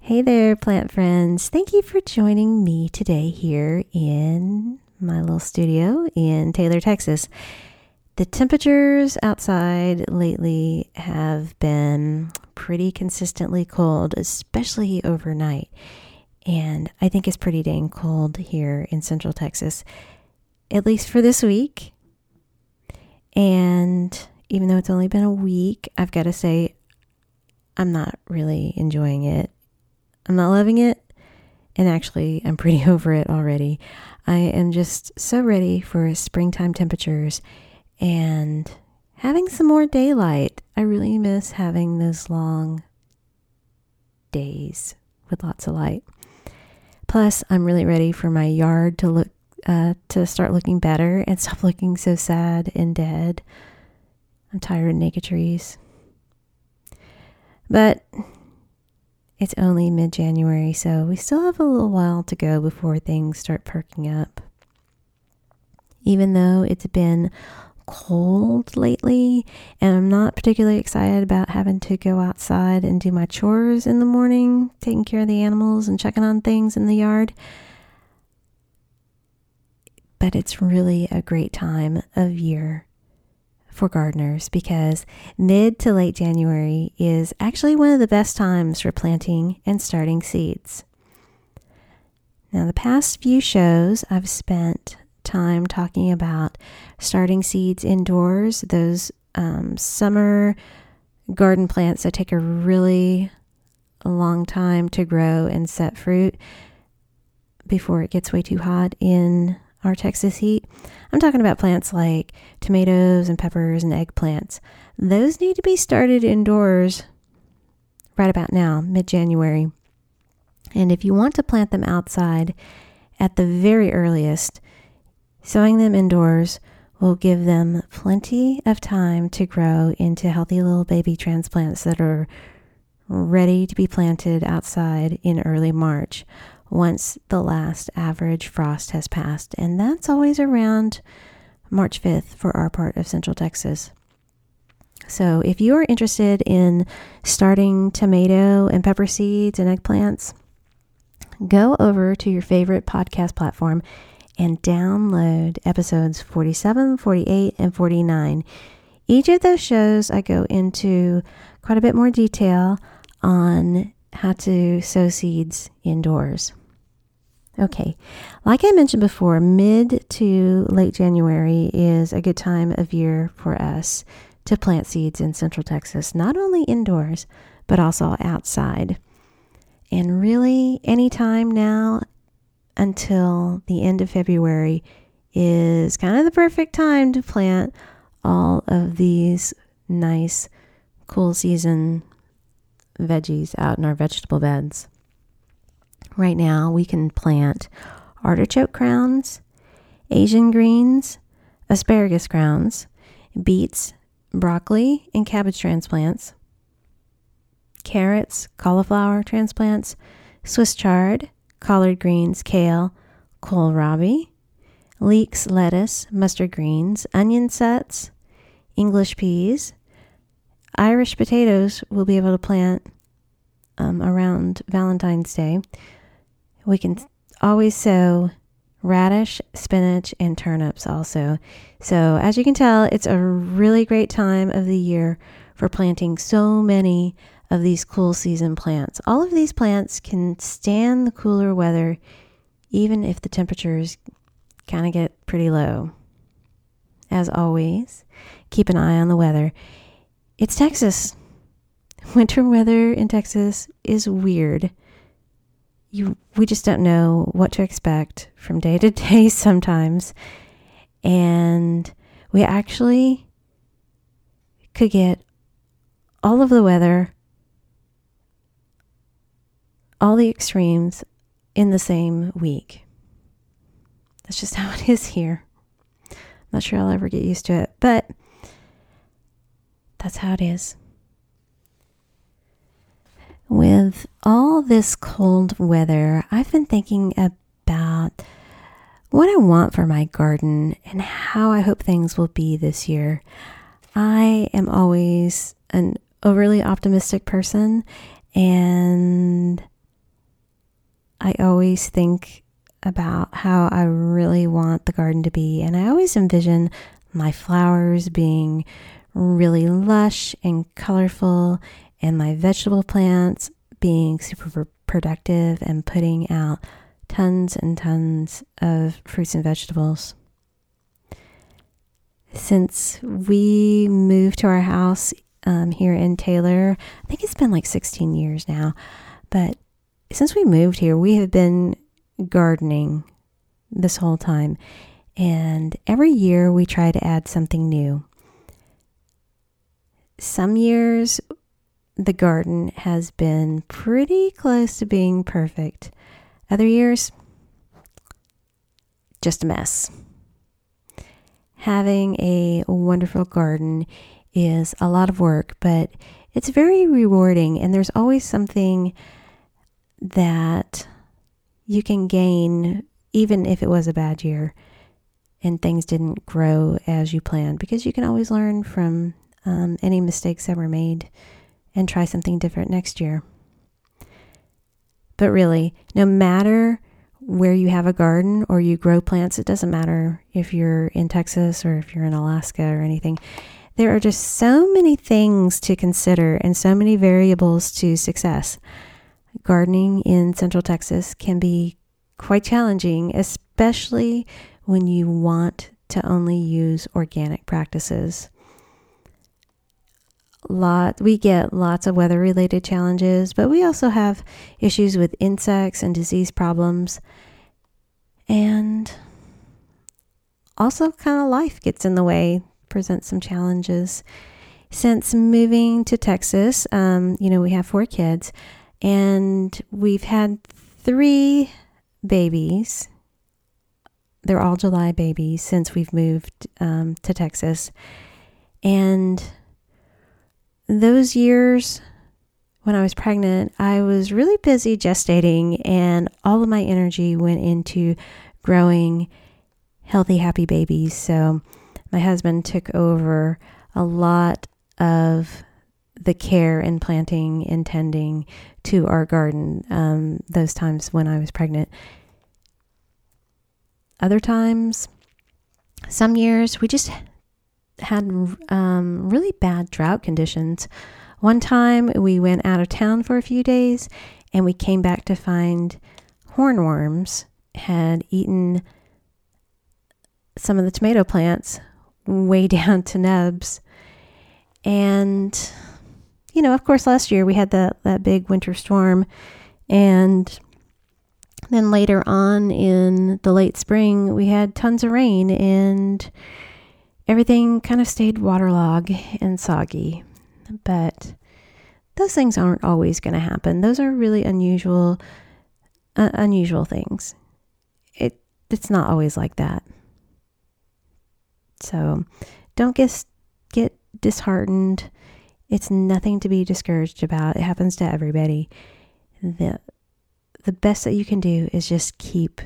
Hey there, plant friends. Thank you for joining me today here in my little studio in Taylor, Texas. The temperatures outside lately have been pretty consistently cold, especially overnight. And I think it's pretty dang cold here in Central Texas, at least for this week. And even though it's only been a week, I've got to say, I'm not really enjoying it. I'm not loving it. And actually, I'm pretty over it already. I am just so ready for springtime temperatures and having some more daylight. I really miss having those long days with lots of light. Plus, I'm really ready for my yard to look uh, to start looking better and stop looking so sad and dead. I'm tired of naked trees. But it's only mid January, so we still have a little while to go before things start perking up. Even though it's been cold lately, and I'm not particularly excited about having to go outside and do my chores in the morning, taking care of the animals and checking on things in the yard. But it's really a great time of year for gardeners because mid to late January is actually one of the best times for planting and starting seeds. Now, the past few shows, I've spent time talking about starting seeds indoors, those um, summer garden plants that take a really long time to grow and set fruit before it gets way too hot in our Texas heat. I'm talking about plants like tomatoes and peppers and eggplants. Those need to be started indoors right about now, mid January. And if you want to plant them outside at the very earliest, sowing them indoors will give them plenty of time to grow into healthy little baby transplants that are ready to be planted outside in early March once the last average frost has passed, and that's always around March 5th for our part of Central Texas. So, if you are interested in starting tomato and pepper seeds and eggplants, go over to your favorite podcast platform and download episodes 47, 48, and 49. Each of those shows, I go into quite a bit more detail on how to sow seeds indoors. Okay, like I mentioned before, mid to late January is a good time of year for us to plant seeds in Central Texas, not only indoors, but also outside. And really, any time now until the end of February is kind of the perfect time to plant all of these nice, cool season veggies out in our vegetable beds. Right now, we can plant artichoke crowns, Asian greens, asparagus crowns, beets, broccoli, and cabbage transplants, carrots, cauliflower transplants, Swiss chard, collard greens, kale, kohlrabi, leeks, lettuce, mustard greens, onion sets, English peas, Irish potatoes we'll be able to plant um, around Valentine's Day. We can always sow radish, spinach, and turnips also. So, as you can tell, it's a really great time of the year for planting so many of these cool season plants. All of these plants can stand the cooler weather even if the temperatures kind of get pretty low. As always, keep an eye on the weather. It's Texas. Winter weather in Texas is weird you we just don't know what to expect from day to day sometimes and we actually could get all of the weather, all the extremes in the same week. That's just how it is here. I'm not sure I'll ever get used to it, but that's how it is. With all this cold weather, I've been thinking about what I want for my garden and how I hope things will be this year. I am always an overly optimistic person and I always think about how I really want the garden to be. And I always envision my flowers being really lush and colorful, and my vegetable plants being super productive and putting out tons and tons of fruits and vegetables. Since we moved to our house um, here in Taylor, I think it's been like 16 years now, but since we moved here, we have been gardening this whole time. And every year we try to add something new. Some years the garden has been pretty close to being perfect. Other years, just a mess. Having a wonderful garden is a lot of work, but it's very rewarding, and there's always something that you can gain even if it was a bad year and things didn't grow as you planned because you can always learn from um, any mistakes that were made and try something different next year. But really, no matter where you have a garden or you grow plants, it doesn't matter if you're in Texas or if you're in Alaska or anything. There are just so many things to consider and so many variables to success gardening in Central Texas can be quite challenging, especially when you want to only use organic practices. Lot we get lots of weather related challenges, but we also have issues with insects and disease problems. And also kind of life gets in the way, presents some challenges. Since moving to Texas, um, you know, we have four kids and we've had three babies. They're all July babies since we've moved um, to Texas. And those years when I was pregnant, I was really busy gestating, and all of my energy went into growing healthy, happy babies. So my husband took over a lot of the care and planting and tending to our garden um, those times when I was pregnant. Other times, some years, we just had um, really bad drought conditions. One time, we went out of town for a few days and we came back to find hornworms had eaten some of the tomato plants way down to nubs. And you know, of course, last year we had that, that big winter storm. And then later on in the late spring, we had tons of rain and everything kind of stayed waterlogged and soggy. But those things aren't always going to happen. Those are really unusual, uh, unusual things. It it's not always like that. So, don't get get disheartened it's nothing to be discouraged about. It happens to everybody. The the best that you can do is just keep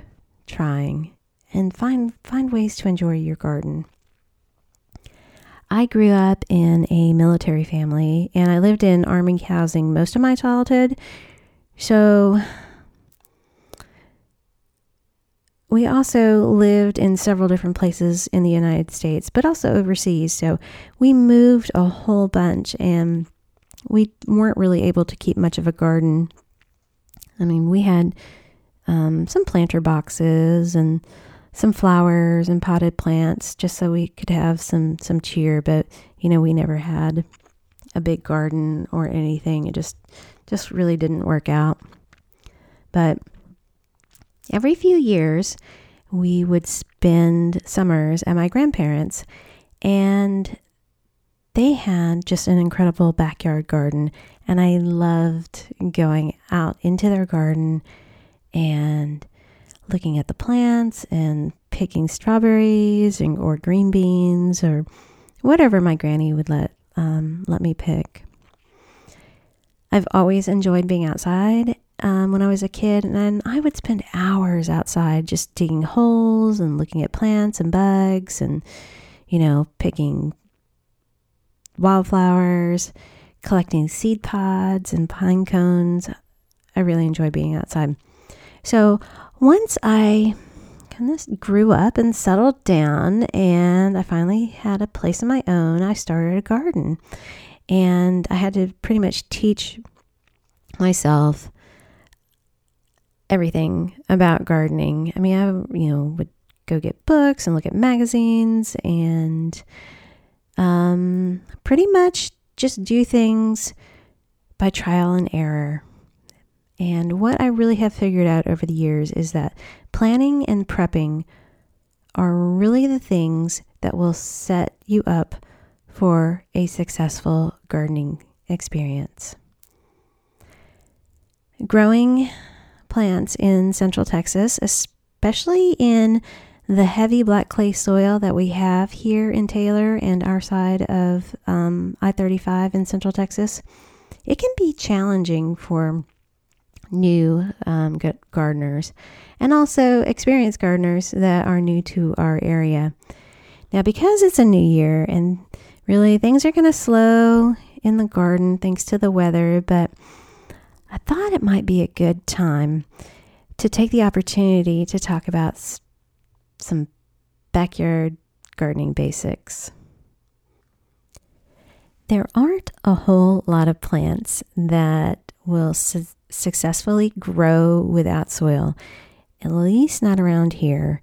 trying and find find ways to enjoy your garden. I grew up in a military family and I lived in army housing most of my childhood. So we also lived in several different places in the United States, but also overseas. So we moved a whole bunch and we weren't really able to keep much of a garden. I mean, we had um, some planter boxes and some flowers and potted plants just so we could have some some cheer but you know we never had a big garden or anything. It just just really didn't work out. But Every few years, we would spend summers at my grandparents', and they had just an incredible backyard garden, and I loved going out into their garden and looking at the plants and picking strawberries and, or green beans or whatever my granny would let um, let me pick. I've always enjoyed being outside um, when I was a kid, and I would spend hours outside just digging holes and looking at plants and bugs and, you know, picking wildflowers, collecting seed pods and pine cones. I really enjoy being outside. So once I kind of grew up and settled down, and I finally had a place of my own, I started a garden. And I had to pretty much teach myself everything about gardening. I mean, I, you know, would go get books and look at magazines and um, pretty much just do things by trial and error. And what I really have figured out over the years is that planning and prepping are really the things that will set you up for a successful gardening experience. Growing plants in central Texas, especially in the heavy black clay soil that we have here in Taylor and our side of um, I 35 in central Texas, it can be challenging for new um, gardeners and also experienced gardeners that are new to our area. Now, because it's a new year and really things are going to slow in the garden thanks to the weather, but I thought it might be a good time to take the opportunity to talk about some backyard gardening basics. There aren't a whole lot of plants that will successfully grow without soil, at least not around here.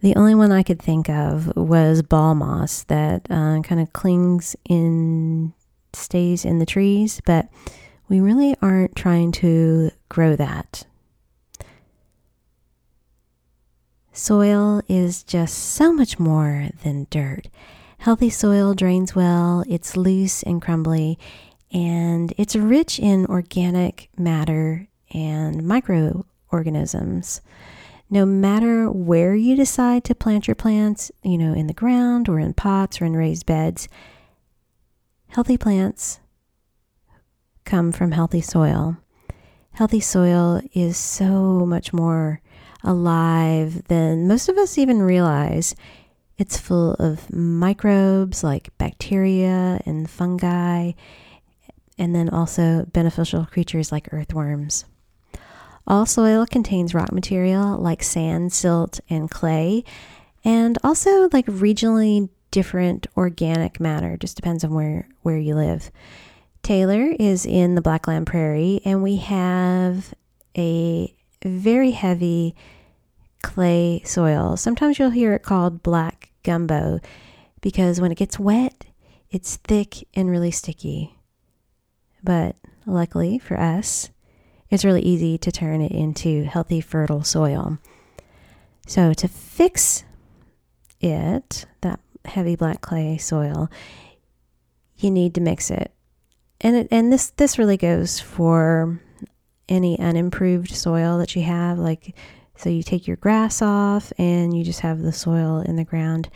The only one I could think of was ball moss that uh, kind of clings in, stays in the trees, but we really aren't trying to grow that. Soil is just so much more than dirt. Healthy soil drains well, it's loose and crumbly, and it's rich in organic matter and microorganisms. No matter where you decide to plant your plants, you know, in the ground or in pots or in raised beds, healthy plants come from healthy soil. Healthy soil is so much more alive than most of us even realize. It's full of microbes like bacteria and fungi, and then also beneficial creatures like earthworms. All soil contains rock material like sand, silt, and clay, and also like regionally different organic matter. Just depends on where, where you live. Taylor is in the Blackland Prairie, and we have a very heavy clay soil. Sometimes you'll hear it called black gumbo because when it gets wet, it's thick and really sticky. But luckily for us, it's really easy to turn it into healthy, fertile soil. So, to fix it, that heavy black clay soil, you need to mix it and it, and this this really goes for any unimproved soil that you have like so you take your grass off and you just have the soil in the ground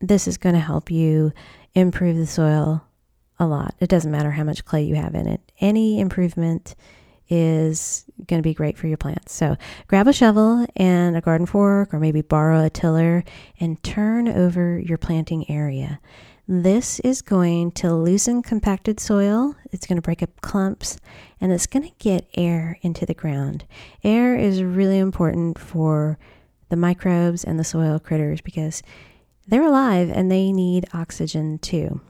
this is going to help you improve the soil a lot it doesn't matter how much clay you have in it any improvement is going to be great for your plants. So grab a shovel and a garden fork, or maybe borrow a tiller and turn over your planting area. This is going to loosen compacted soil, it's going to break up clumps, and it's going to get air into the ground. Air is really important for the microbes and the soil critters because they're alive and they need oxygen too.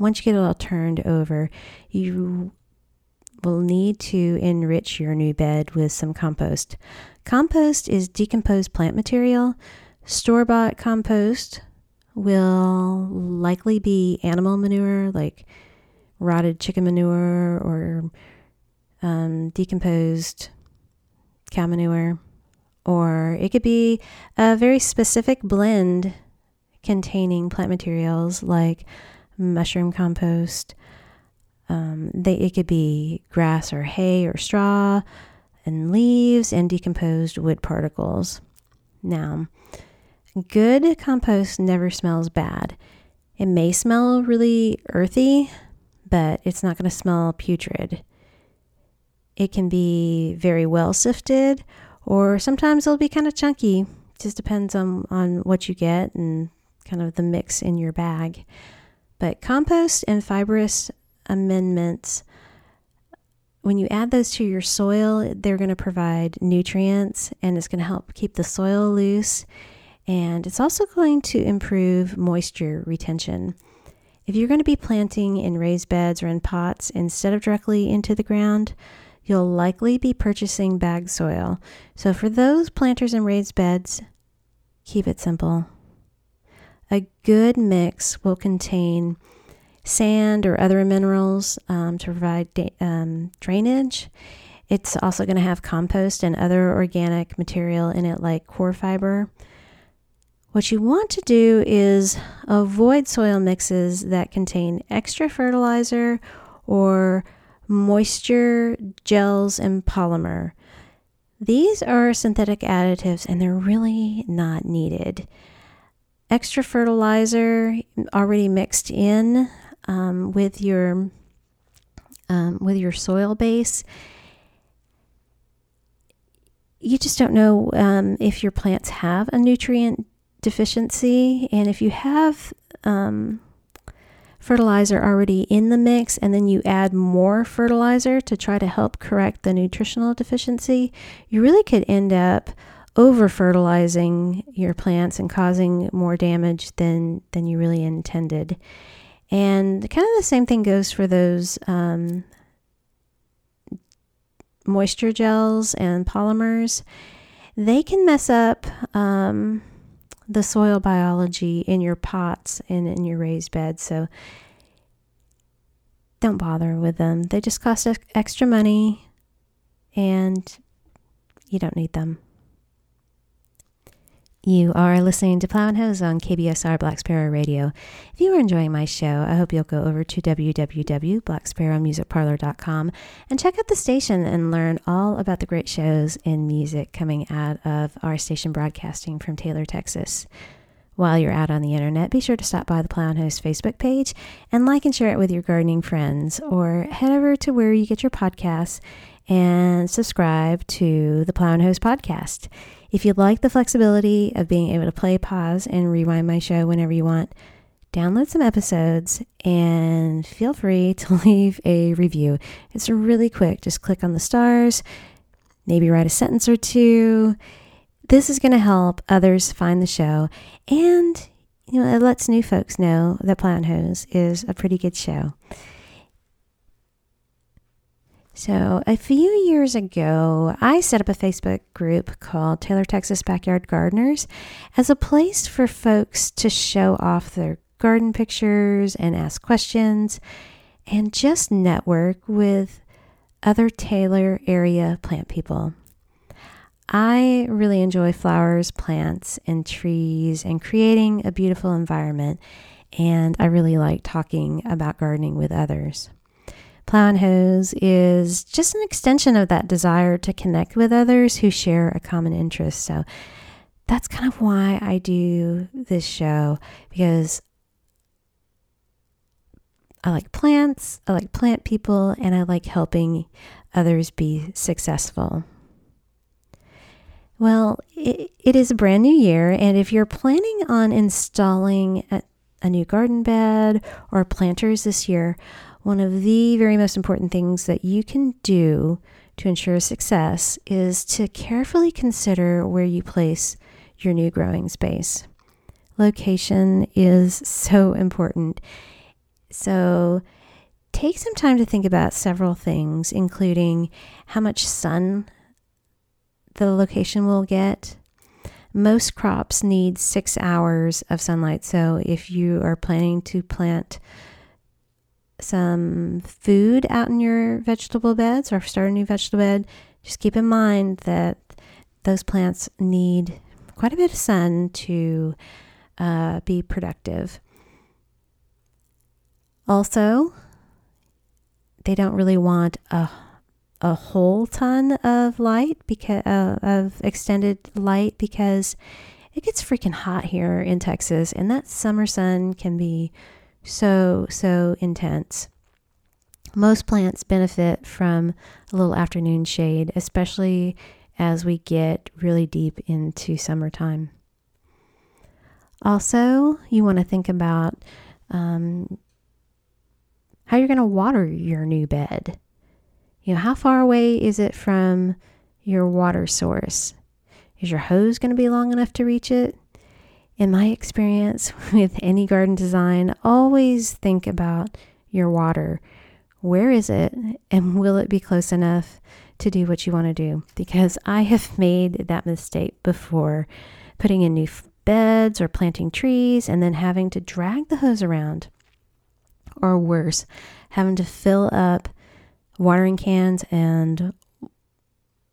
Once you get it all turned over, you will need to enrich your new bed with some compost. Compost is decomposed plant material. Store bought compost will likely be animal manure, like rotted chicken manure or um, decomposed cow manure, or it could be a very specific blend. Containing plant materials like mushroom compost. Um, they, it could be grass or hay or straw and leaves and decomposed wood particles. Now, good compost never smells bad. It may smell really earthy, but it's not going to smell putrid. It can be very well sifted, or sometimes it'll be kind of chunky. Just depends on, on what you get and kind of the mix in your bag. But compost and fibrous amendments, when you add those to your soil, they're going to provide nutrients and it's going to help keep the soil loose. And it's also going to improve moisture retention. If you're going to be planting in raised beds or in pots instead of directly into the ground, you'll likely be purchasing bag soil. So for those planters in raised beds, keep it simple. A good mix will contain sand or other minerals um, to provide da- um, drainage. It's also going to have compost and other organic material in it, like coir fiber. What you want to do is avoid soil mixes that contain extra fertilizer or moisture, gels, and polymer. These are synthetic additives and they're really not needed. Extra fertilizer already mixed in um, with your um, with your soil base. You just don't know um, if your plants have a nutrient deficiency, and if you have um, fertilizer already in the mix and then you add more fertilizer to try to help correct the nutritional deficiency, you really could end up over fertilizing your plants and causing more damage than than you really intended. And kind of the same thing goes for those um, moisture gels and polymers. They can mess up um, the soil biology in your pots and in your raised beds. So don't bother with them. They just cost extra money and you don't need them. You are listening to Plow and Hose on KBSR Black Sparrow Radio. If you are enjoying my show, I hope you'll go over to www.blacksparrowmusicparlor.com and check out the station and learn all about the great shows and music coming out of our station broadcasting from Taylor, Texas. While you're out on the internet, be sure to stop by the Plow and Hose Facebook page and like and share it with your gardening friends, or head over to where you get your podcasts and subscribe to the Plow and Hose podcast. If you'd like the flexibility of being able to play, pause, and rewind my show whenever you want, download some episodes and feel free to leave a review. It's really quick. Just click on the stars, maybe write a sentence or two. This is going to help others find the show and you know, it lets new folks know that Plow Hose is a pretty good show. So, a few years ago, I set up a Facebook group called Taylor, Texas Backyard Gardeners as a place for folks to show off their garden pictures and ask questions and just network with other Taylor area plant people. I really enjoy flowers, plants, and trees and creating a beautiful environment, and I really like talking about gardening with others. Plow and Hose is just an extension of that desire to connect with others who share a common interest. So that's kind of why I do this show because I like plants, I like plant people, and I like helping others be successful. Well, it, it is a brand new year, and if you're planning on installing a, a new garden bed or planters this year, one of the very most important things that you can do to ensure success is to carefully consider where you place your new growing space. Location is so important. So, take some time to think about several things, including how much sun the location will get. Most crops need six hours of sunlight. So, if you are planning to plant some food out in your vegetable beds or start a new vegetable bed, just keep in mind that those plants need quite a bit of sun to uh, be productive. Also, they don't really want a a whole ton of light because uh, of extended light because it gets freaking hot here in Texas and that summer sun can be so so intense. Most plants benefit from a little afternoon shade, especially as we get really deep into summertime. Also, you want to think about um, how you're going to water your new bed. You know, how far away is it from your water source? Is your hose going to be long enough to reach it? In my experience with any garden design, always think about your water. Where is it? And will it be close enough to do what you want to do? Because I have made that mistake before putting in new beds or planting trees and then having to drag the hose around. Or worse, having to fill up watering cans and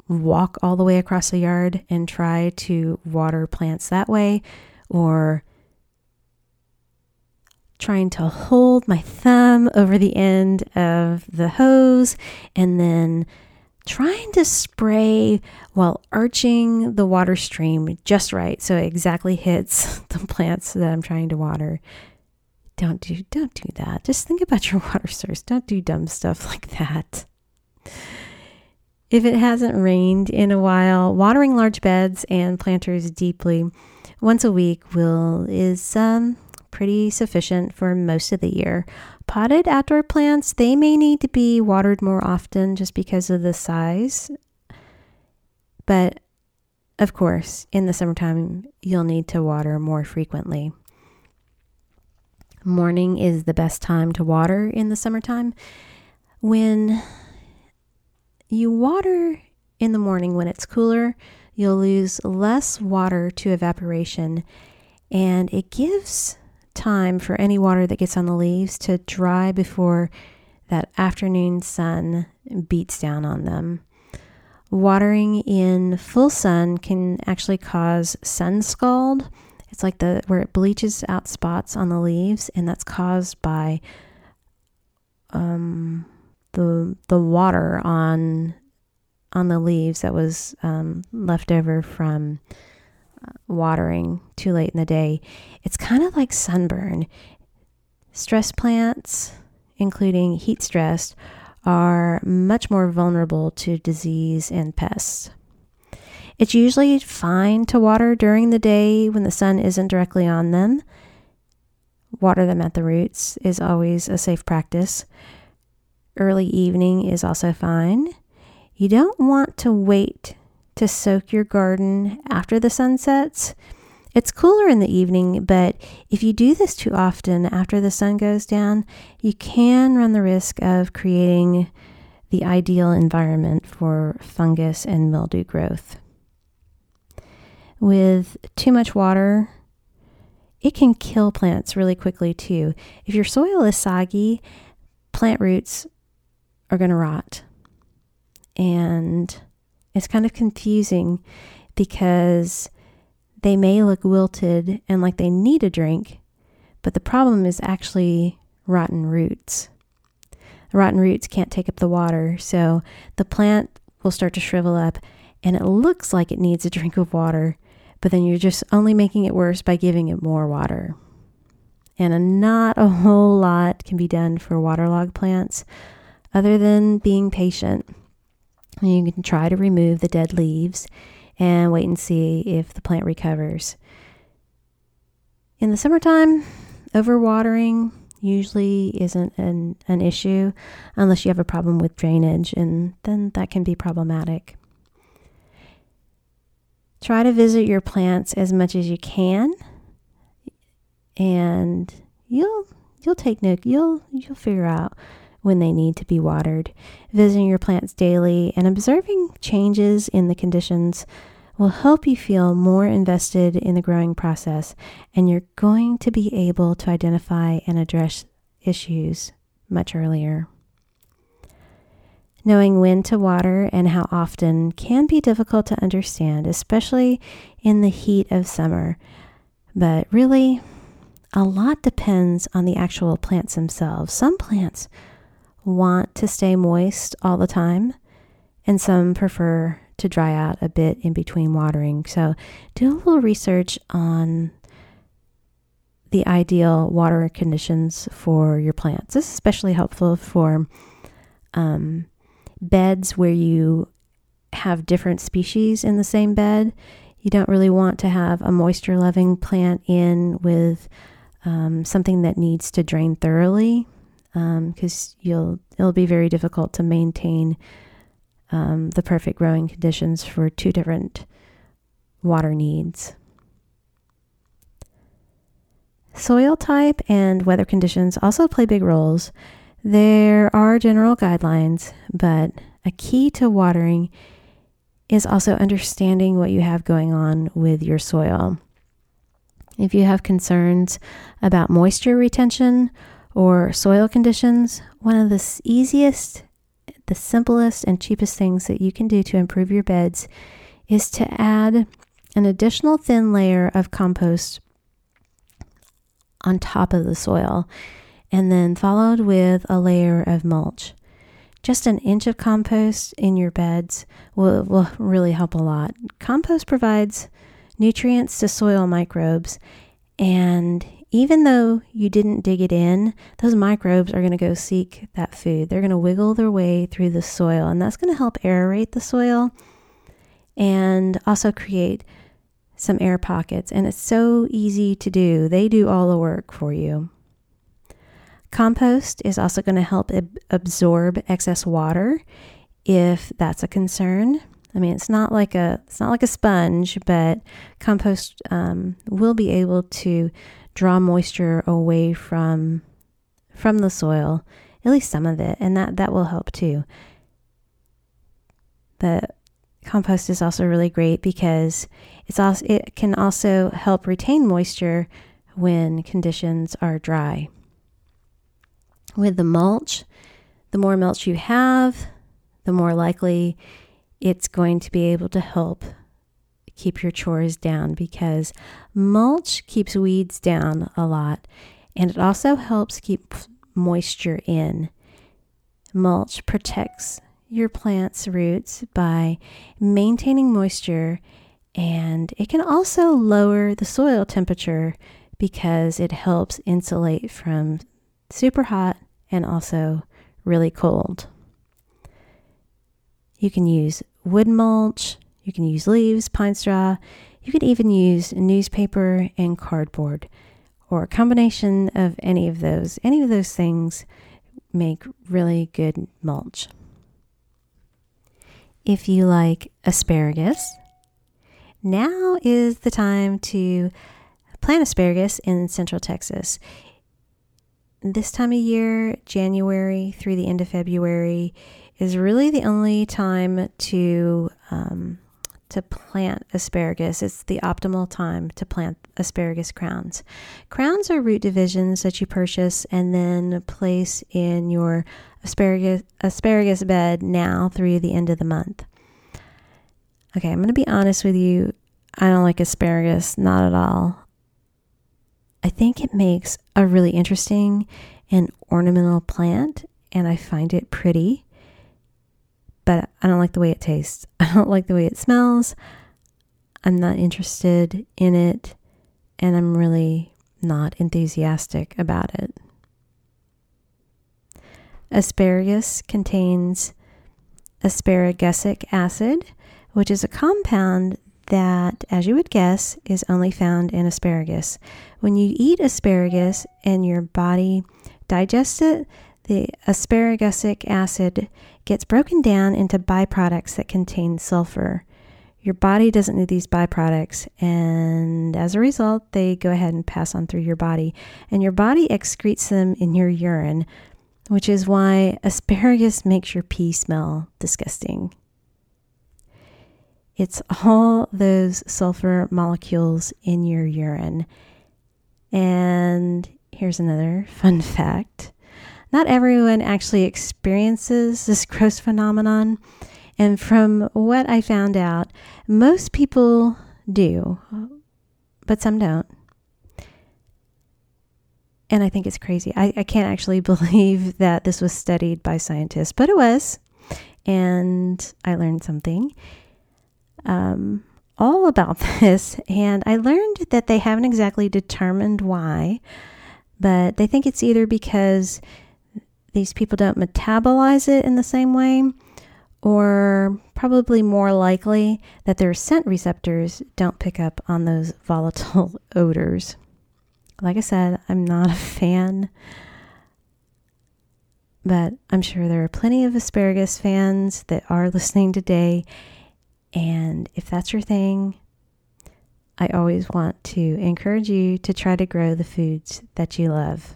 walk all the way across the yard and try to water plants that way, or trying to hold my thumb over the end of the hose and then trying to spray while arching the water stream just right so it exactly hits the plants that I'm trying to water. Don't do don't do that. Just think about your water source. Don't do dumb stuff like that. If it hasn't rained in a while, watering large beds and planters deeply once a week will is um, pretty sufficient for most of the year. Potted outdoor plants, they may need to be watered more often just because of the size. But of course, in the summertime, you'll need to water more frequently. Morning is the best time to water in the summertime. When you water in the morning when it's cooler, you'll lose less water to evaporation, and it gives time for any water that gets on the leaves to dry before that afternoon sun beats down on them. Watering in full sun can actually cause sun scald it's like the where it bleaches out spots on the leaves, and that's caused by um, the the water on on the leaves that was um, left over from uh, watering too late in the day. It's kind of like sunburn. Stress plants, including heat stress, are much more vulnerable to disease and pests. It's usually fine to water during the day when the sun isn't directly on them. Water them at the roots is always a safe practice. Early evening is also fine. You don't want to wait to soak your garden after the sun sets. It's cooler in the evening, but if you do this too often after the sun goes down, you can run the risk of creating the ideal environment for fungus and mildew growth with too much water, it can kill plants really quickly too. If your soil is soggy, plant roots are going to rot. And it's kind of confusing because they may look wilted and like they need a drink, but the problem is actually rotten roots. The rotten roots can't take up the water, so the plant will start to shrivel up and it looks like it needs a drink of water, but then you're just only making it worse by giving it more water. And a, not a whole lot can be done for waterlogged plants other than being patient. You can try to remove the dead leaves and wait and see if the plant recovers. In the summertime, overwatering usually isn't an, an issue unless you have a problem with drainage, and then that can be problematic. Try to visit your plants as much as you can, and you'll you'll take note. You'll you'll figure out when they need to be watered. Visiting your plants daily and observing changes in the conditions will help you feel more invested in the growing process, and you're going to be able to identify and address issues much earlier. Knowing when to water and how often can be difficult to understand, especially in the heat of summer. But really, a lot depends on the actual plants themselves. Some plants want to stay moist all the time, and some prefer to dry out a bit in between watering. So, do a little research on the ideal water conditions for your plants. This is especially helpful for um, beds where you have different species in the same bed. You don't really want to have a moisture loving plant in with um, something that needs to drain thoroughly because um, you'll it'll be very difficult to maintain um, the perfect growing conditions for two different water needs. Soil type and weather conditions also play big roles. There are general guidelines, but a key to watering is also understanding what you have going on with your soil. If you have concerns about moisture retention or soil conditions, one of the easiest, the simplest, and cheapest things that you can do to improve your beds is to add an additional thin layer of compost on top of the soil and then followed with a layer of mulch. Just an inch of compost in your beds will, will really help a lot. Compost provides nutrients to soil microbes, and even though you didn't dig it in, those microbes are going to go seek that food. They're going to wiggle their way through the soil, and that's going to help aerate the soil and also create some air pockets. And it's so easy to do, they do all the work for you. Compost is also going to help ab- absorb excess water if that's a concern. I mean, it's not like a it's not like a sponge, but compost um, will be able to draw moisture away from from the soil, at least some of it, and that that will help too. The compost is also really great because it's also it can also help retain moisture when conditions are dry with the mulch, the more mulch you have, the more likely it's going to be able to help keep your chores down because mulch keeps weeds down a lot and it also helps keep moisture in. Mulch protects your plant's roots by maintaining moisture and it can also lower the soil temperature because it helps insulate from super hot and also really cold. You can use wood mulch, you can use leaves, pine straw, you can even use newspaper and cardboard, or a combination of any of those. Any of those things make really good mulch. If you like asparagus, now is the time to plant asparagus in central Texas this time of year, January through the end of February, is really the only time to um, to plant asparagus. It's the optimal time to plant asparagus crowns. Crowns are root divisions that you purchase and then place in your asparagus asparagus bed now through the end of the month. Okay, I'm going to be honest with you. I don't like asparagus, not at all. I think it makes a really interesting and ornamental plant, and I find it pretty. But I don't like the way it tastes. I don't like the way it smells. I'm not interested in it, and I'm really not enthusiastic about it. Asparagus contains asparagic acid, which is a compound that, as you would guess, is only found in asparagus. When you eat asparagus and your body digests it, the asparagic acid gets broken down into byproducts that contain sulfur. Your body doesn't need these byproducts, and as a result, they go ahead and pass on through your body. And your body excretes them in your urine, which is why asparagus makes your pee smell disgusting. It's all those sulfur molecules in your urine. And here's another fun fact not everyone actually experiences this gross phenomenon. And from what I found out, most people do, but some don't. And I think it's crazy. I, I can't actually believe that this was studied by scientists, but it was. And I learned something um, all about this. And I learned that they haven't exactly determined why, but they think it's either because these people don't metabolize it in the same way, or probably more likely that their scent receptors don't pick up on those volatile odors. Like I said, I'm not a fan, but I'm sure there are plenty of asparagus fans that are listening today. And if that's your thing, I always want to encourage you to try to grow the foods that you love.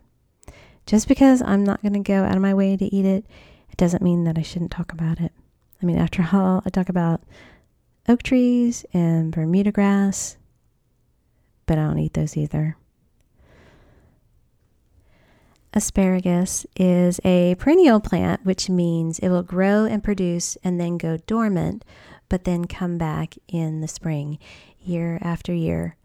Just because I'm not going to go out of my way to eat it, it doesn't mean that I shouldn't talk about it. I mean, after all, I talk about oak trees and Bermuda grass, but I don't eat those either. Asparagus is a perennial plant, which means it will grow and produce and then go dormant, but then come back in the spring, year after year.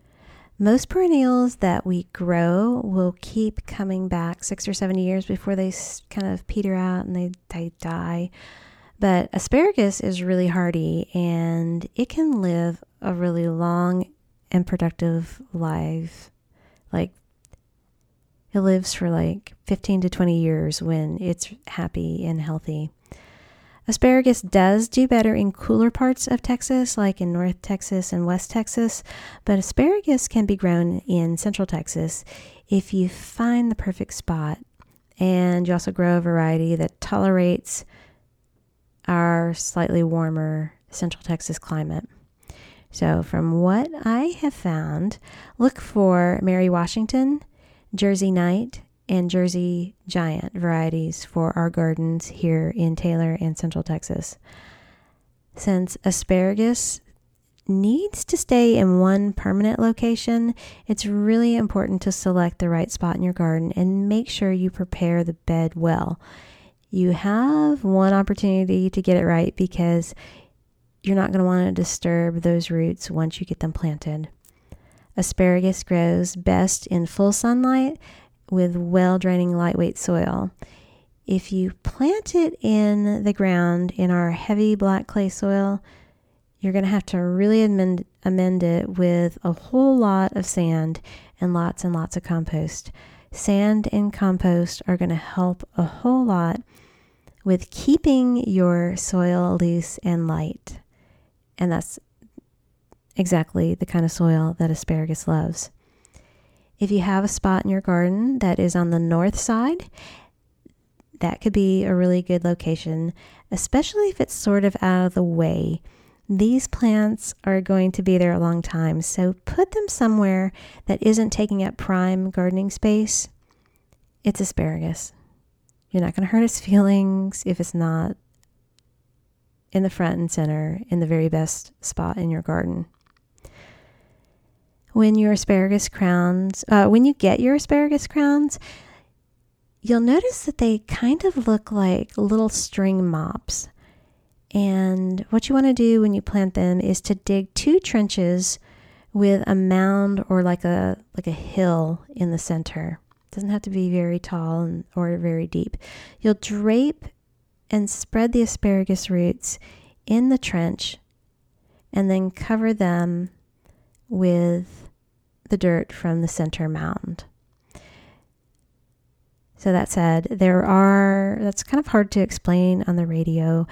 Most perennials that we grow will keep coming back six or seven years before they kind of peter out and they, they die. But asparagus is really hardy and it can live a really long and productive life, like it lives for like 15 to 20 years when it's happy and healthy. Asparagus does do better in cooler parts of Texas, like in North Texas and West Texas, but asparagus can be grown in Central Texas if you find the perfect spot. And you also grow a variety that tolerates our slightly warmer Central Texas climate. So, from what I have found, look for Mary Washington Jersey Knight, and Jersey Giant varieties for our gardens here in Taylor and Central Texas. Since asparagus needs to stay in one permanent location, it's really important to select the right spot in your garden and make sure you prepare the bed well. You have one opportunity to get it right because you're not going to want to disturb those roots once you get them planted. Asparagus grows best in full sunlight with well draining lightweight soil. If you plant it in the ground in our heavy black clay soil, you're going to have to really amend, amend it with a whole lot of sand and lots and lots of compost. Sand and compost are going to help a whole lot with keeping your soil loose and light. And that's exactly the kind of soil that asparagus loves. If you have a spot in your garden that is on the north side, that could be a really good location, especially if it's sort of out of the way. These plants are going to be there a long time, so put them somewhere that isn't taking up prime gardening space. It's asparagus. You're not going to hurt its feelings if it's not in the front and center in the very best spot in your garden when your asparagus crowns, uh, when you get your asparagus crowns, you'll notice that they kind of look like little string mops. And what you want to do when you plant them is to dig two trenches with a mound or like a like a hill in the center. It doesn't have to be very tall and, or very deep. You'll drape and spread the asparagus roots in the trench and then cover them with the dirt from the center mound. So that said, there are, that's kind of hard to explain on the radio,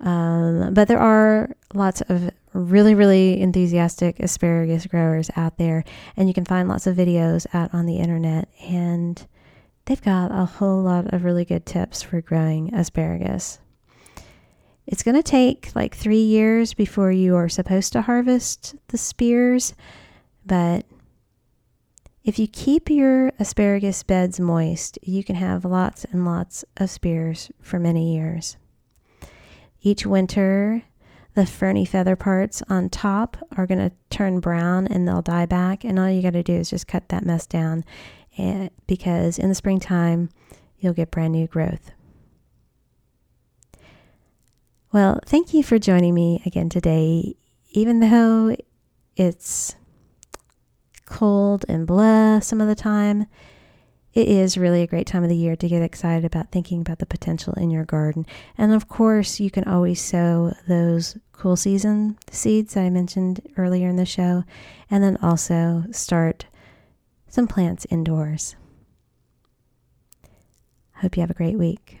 um, but there are lots of really, really enthusiastic asparagus growers out there, and you can find lots of videos out on the internet, and they've got a whole lot of really good tips for growing asparagus. It's going to take like three years before you are supposed to harvest the spears, but if you keep your asparagus beds moist, you can have lots and lots of spears for many years. Each winter, the ferny feather parts on top are going to turn brown and they'll die back. And all you got to do is just cut that mess down and, eh, because in the springtime, you'll get brand new growth. Well, thank you for joining me again today. Even though it's cold and blah some of the time. it is really a great time of the year to get excited about thinking about the potential in your garden. And of course, you can always sow those cool season seeds that I mentioned earlier in the show, and then also start some plants indoors. Hope you have a great week.